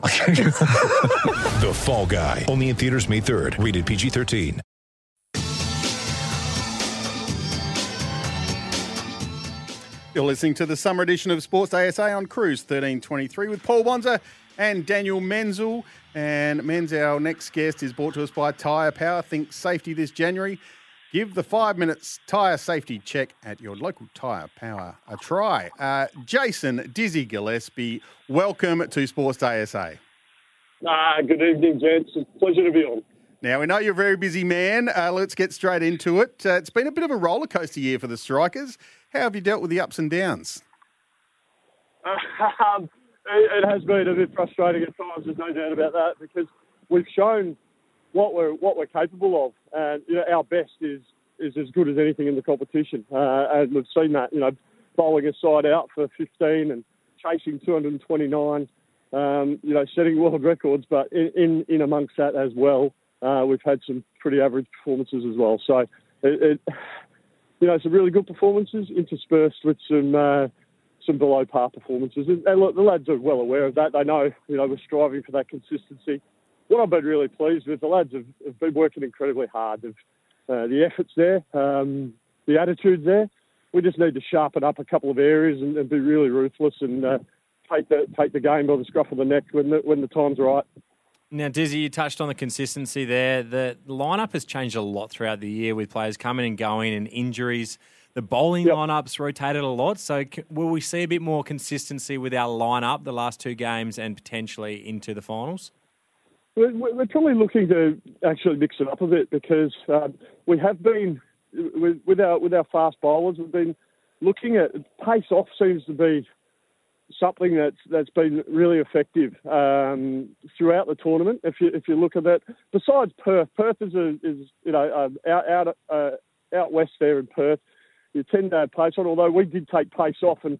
The Fall Guy. Only in theaters May 3rd. Rated PG-13. You're listening to the summer edition of Sports ASA on Cruise 1323 with Paul Bonza and Daniel Menzel. And Menz, our next guest, is brought to us by Tyre Power. Think safety this January. Give the five minutes tyre safety check at your local Tyre Power a try. Uh, Jason Dizzy Gillespie, welcome to Sports ASA. Ah, good evening, gents. It's a pleasure to be on. Now, we know you're a very busy man. Uh, let's get straight into it. Uh, it's been a bit of a roller coaster year for the Strikers. How have you dealt with the ups and downs? Um, it, it has been a bit frustrating at times. There's no doubt about that because we've shown what we're what we're capable of, and you know our best is is as good as anything in the competition, uh, and we've seen that. You know, bowling a side out for 15 and chasing 229. Um, you know, setting world records, but in in, in amongst that as well, uh, we've had some pretty average performances as well. So it, it you know, some really good performances interspersed with some uh, some below par performances. And, and look, the lads are well aware of that. They know, you know, we're striving for that consistency. What I've been really pleased with, the lads have, have been working incredibly hard. Uh, the effort's there, um, the attitude's there. We just need to sharpen up a couple of areas and, and be really ruthless and uh, take the take the game by the scruff of the neck when the, when the time's right. Now, Dizzy, you touched on the consistency there. The lineup has changed a lot throughout the year with players coming and going and injuries. The bowling Yep. lineups rotated a lot. So, c- will we see a bit more consistency with our lineup the last two games and potentially into the finals? We're, we're probably looking to actually mix it up a bit because um, we have been with, with our with our fast bowlers. We've been looking at pace off seems to be something that's that's been really effective um, throughout the tournament. If you if you look at that, besides Perth, Perth is a, is you know um, out out uh, out west there in Perth. You tend to have pace on, although we did take pace off and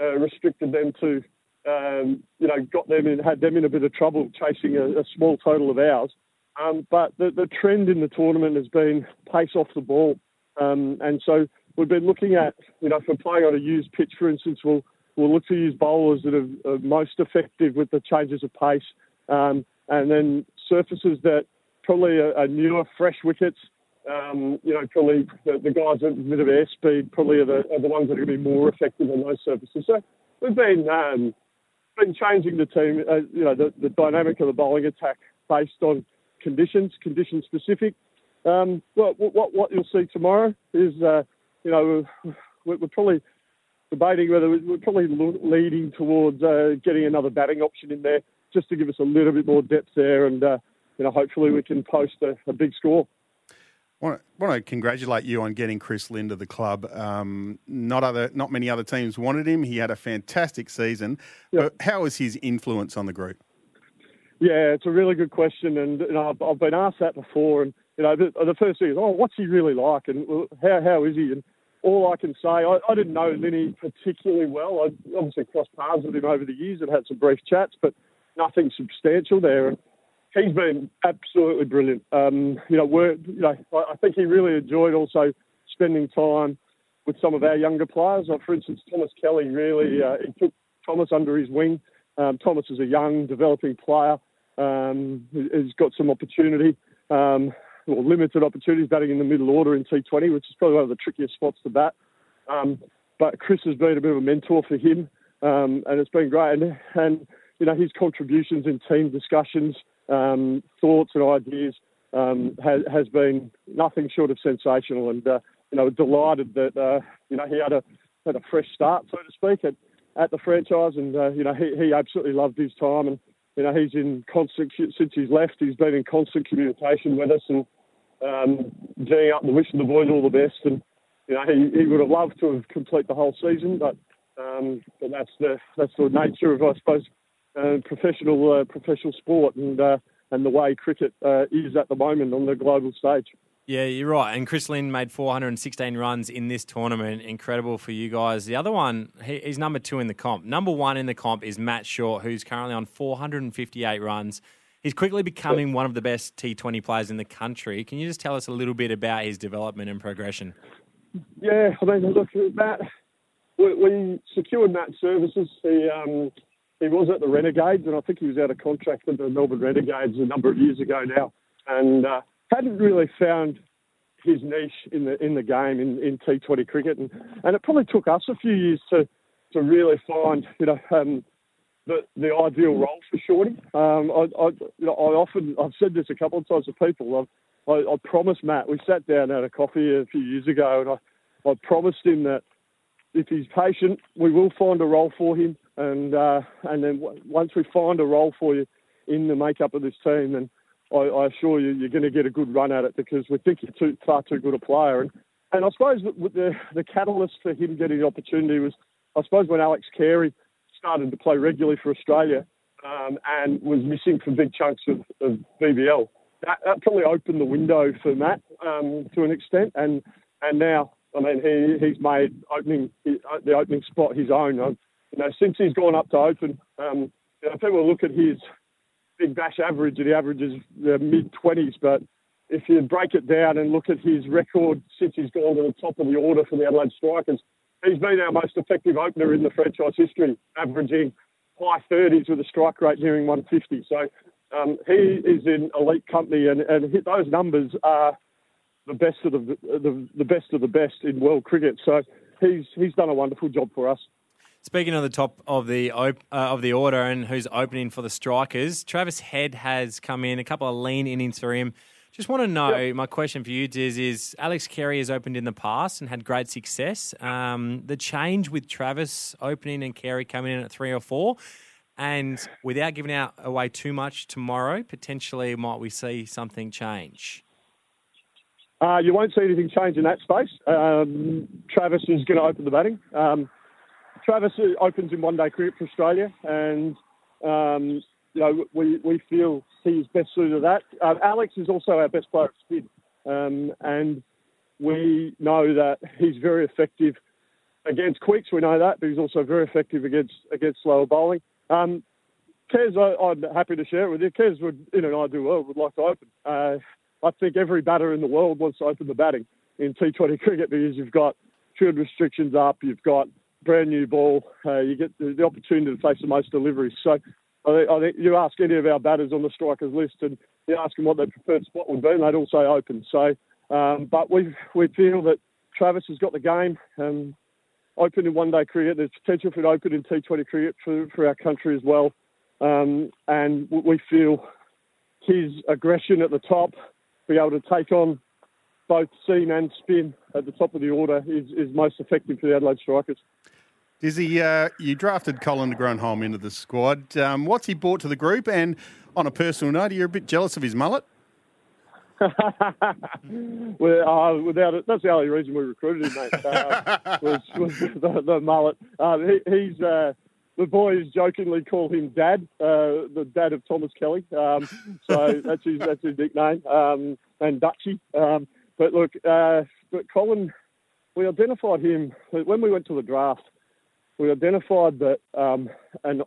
uh, restricted them to um, you know, got them in, had them in a bit of trouble chasing a, a small total of ours. Um, but the, the trend in the tournament has been pace off the ball. Um, and so we've been looking at, you know, if we're playing on a used pitch, for instance, we'll, we'll look to use bowlers that are, are most effective with the changes of pace. Um, and then surfaces that probably are, are newer, fresh wickets. Um, you know, probably the, the guys with a bit of airspeed probably are the, are the ones that are going to be more effective on those surfaces. So we've been um, been changing the team, uh, you know, the, the dynamic of the bowling attack based on conditions, condition specific. Um, well, what, what you'll see tomorrow is, uh, you know, we're, we're probably debating whether we're probably leading towards uh, getting another batting option in there just to give us a little bit more depth there, and uh, you know, hopefully we can post a, a big score. Want to, want to congratulate you on getting Chris Lynn to the club. Um, not other, not many other teams wanted him. He had a fantastic season. But how was his influence on the group? Yeah, it's a really good question, and you know, I've, I've been asked that before. And you know, the, the first thing is, oh, what's he really like, and how how is he? And all I can say, I, I didn't know Lynny particularly well. I obviously crossed paths with him over the years and had some brief chats, but nothing substantial there. And he's been absolutely brilliant. Um, you know, we're, you know, I, think he really enjoyed also spending time with some of our younger players. Like for instance, Thomas Kelly really uh, he took Thomas under his wing. Um, Thomas is a young, developing player. Um, he's got some opportunity, um, or limited opportunities batting in the middle order in T20, which is probably one of the trickiest spots to bat. Um, but Chris has been a bit of a mentor for him, um, and it's been great. And, and you know his contributions in team discussions, um, thoughts and ideas um, has, has been nothing short of sensational. And uh, you know, delighted that uh, you know he had a had a fresh start, so to speak, at, at the franchise. And uh, you know, he, he absolutely loved his time, and you know, he's in constant since he's left. He's been in constant communication with us, and um, geeing up the wish of the boys all the best. And you know, he, he would have loved to have complete the whole season, but um, but that's the that's the nature of I suppose uh, professional uh, professional sport. And uh, and the way cricket uh, is at the moment on the global stage. Yeah, you're right. And Chris Lynn made 416 runs in this tournament. Incredible for you guys. The other one, he, he's number two in the comp. Number one in the comp is Matt Short, who's currently on 458 runs. He's quickly becoming one of the best T20 players in the country. Can you just tell us a little bit about his development and progression? Yeah, I mean, look, Matt, we, we secured Matt's services. He um, he was at the Renegades, and I think he was out of contract with the Melbourne Renegades a number of years ago now, and uh, hadn't really found his niche in the in the game in, in T20 cricket, and, and it probably took us a few years to to really find you know um, the the ideal role for Shorty. Um, I, I, you know, I often I've said this a couple of times to people. I've, I, I promised Matt. We sat down at a coffee a few years ago, and I I promised him that if he's patient, we will find a role for him, and uh, and then w- once we find a role for you in the makeup of this team, then I, I assure you you're going to get a good run at it because we think you're too, far too good a player. And and I suppose the the catalyst for him getting the opportunity was I suppose when Alex Carey started to play regularly for Australia um, and was missing for big chunks of, of BBL. That, that, probably opened the window for Matt um, to an extent, and and now I mean he, he's made opening the opening spot his own. You know, since he's gone up to open, um, you know, people look at his big bash average, and he averages the mid twenties, but if you break it down and look at his record since he's gone to the top of the order for the Adelaide Strikers, he's been our most effective opener in the franchise history, averaging high 30s with a strike rate nearing 150. So um, he is in elite company, and, and those numbers are the best of the, the, the best of the best in world cricket. So he's he's done a wonderful job for us. Speaking of the top of the uh, of the order and who's opening for the strikers, Travis Head has come in. A couple of lean innings for him. Just want to know, yep. my question for you, Diz, is Alex Carey has opened in the past and had great success. Um, the change with Travis opening and Carey coming in at three or four, and without giving out away too much tomorrow, potentially might we see something change? Uh, you won't see anything change in that space. Um, Travis is going to open the batting. Um, Travis opens in one day cricket for Australia, and um, you know, we, we feel he's best suited to that. Uh, Alex is also our best player at spin, um, and we know that he's very effective against quicks. We know that, but he's also very effective against against slower bowling. Um, Kez, I, am happy to share it with you. Kez would, in an ideal world, would like to open. Uh, I think every batter in the world wants to open the batting in T20 cricket because you've got field restrictions up, you've got brand new ball, uh, you get the, the opportunity to face the most deliveries. So I think, I think you ask any of our batters on the strikers list and you ask them what their preferred spot would be, and they'd all say open. So, um, but we we feel that Travis has got the game um, open in one day cricket. There's potential for it open in T20 cricket for, for our country as well. Um, and we feel his aggression at the top, be able to take on both seam and spin at the top of the order is, is most effective for the Adelaide Strikers. Dizzy, uh, you drafted Colin de Grandhomme into the squad. Um, what's he brought to the group? And on a personal note, are you a bit jealous of his mullet? well, uh, without it, that's the only reason we recruited him, mate. Uh, was, was the, the, mullet. Uh, he, he's uh, the boys jokingly call him Dad, uh, the dad of Thomas Kelly. Um, so that's his that's his nickname, um, and Dutchy. Um, but look, uh, but Colin, we identified him when we went to the draft we identified that um, an,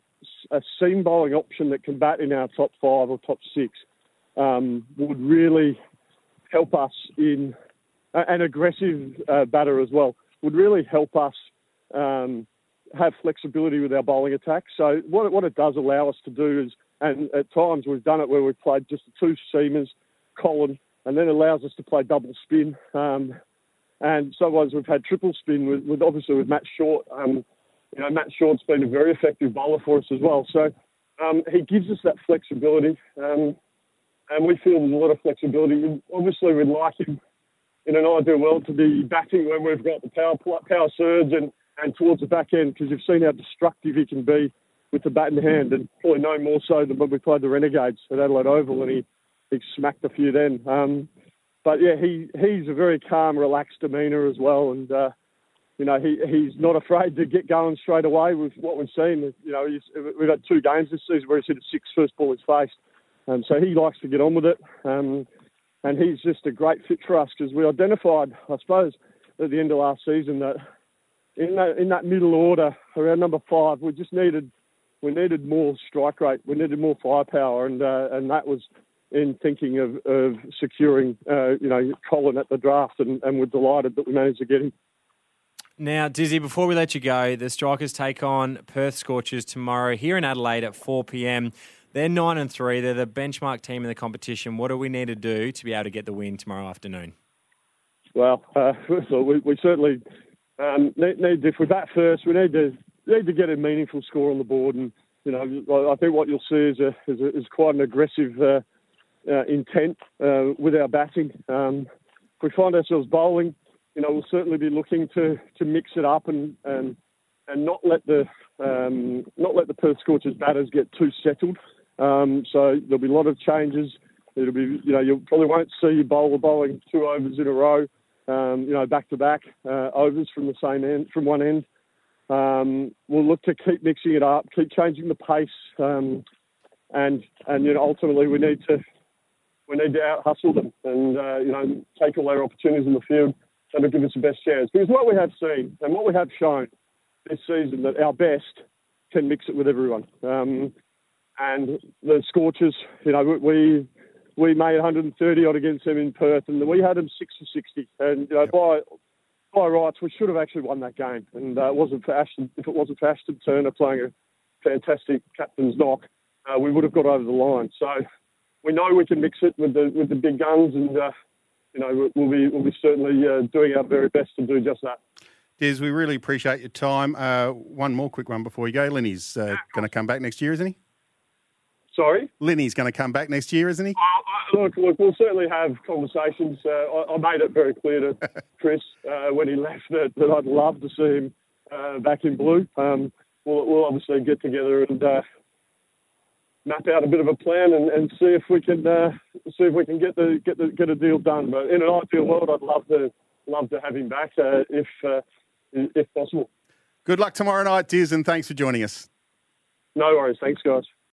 a seam bowling option that can bat in our top five or top six um, would really help us in an aggressive uh, batter as well would really help us um, have flexibility with our bowling attack. So what, what it does allow us to do is, and at times we've done it where we've played just the two seamers, Colin, and then allows us to play double spin. Um, and sometimes we've had triple spin with, with obviously with Matt Short. Um, you know, Matt Short's been a very effective bowler for us as well. So um, he gives us that flexibility, um, and we feel there's a lot of flexibility. Obviously, we'd like him in an ideal world to be batting when we've got the power power surge and, and towards the back end because you've seen how destructive he can be with the bat in hand, and probably no more so than when we played the Renegades at Adelaide Oval, and he, he smacked a few then. Um, but yeah, he he's a very calm, relaxed demeanour as well, and uh, you know, he, he's not afraid to get going straight away with what we've seen. You know, we've had two games this season where he's hit a six first ball faced. Um, so he likes to get on with it. Um, and he's just a great fit for us because we identified, I suppose, at the end of last season that in that in that middle order around number five, we just needed we needed more strike rate, we needed more firepower, and uh, and that was in thinking of, of securing uh, you know Colin at the draft, and, and we're delighted that we managed to get him. Now, Dizzy, before we let you go, the Strikers take on Perth Scorchers tomorrow here in Adelaide at 4 p.m. They're nine and three. They're the benchmark team in the competition. What do we need to do to be able to get the win tomorrow afternoon? Well, uh, so we, we certainly um, need, need if we bat first, we need to need to get a meaningful score on the board, and you know I think what you'll see is a, is, a, is quite an aggressive uh, uh, intent uh, with our batting. Um, if we find ourselves bowling, you know we'll certainly be looking to, to mix it up and and, and not let the um, not let the Perth Scorchers batters get too settled. Um, so there'll be a lot of changes. It'll be, you know, you probably won't see your bowler bowling two overs in a row, um, you know, back to back overs from the same end, from one end. Um, we'll look to keep mixing it up, keep changing the pace, um, and and you know, ultimately we need to we need to out hustle them and uh, you know take all their opportunities in the field that'll give us the best chance. Because what we have seen and what we have shown this season that our best can mix it with everyone. Um, and the Scorchers, you know, we we made 130 odd against them in Perth, and we had them 60 60. And you know, by by rights, we should have actually won that game. And uh, it wasn't for Ashton. If it wasn't for Ashton Turner playing a fantastic captain's knock, uh, we would have got over the line. So we know we can mix it with the with the big guns, and uh, you know we'll be we'll be certainly uh, doing our very best to do just that. Des, we really appreciate your time. Uh, one more quick one before you go. Lenny's uh, going to come back next year, isn't he? Sorry? Lenny's going to come back next year, isn't he? Uh, look, look, we'll certainly have conversations. Uh, I, I, made it very clear to Chris uh, when he left that, that, I'd love to see him uh, back in blue. Um, we'll, we'll, obviously get together and uh, map out a bit of a plan and, and see if we can uh, see if we can get the get the get a deal done. But in an ideal world, I'd love to love to have him back if if possible. Good luck tomorrow night, Diz, and thanks for joining us. No worries. Thanks, guys.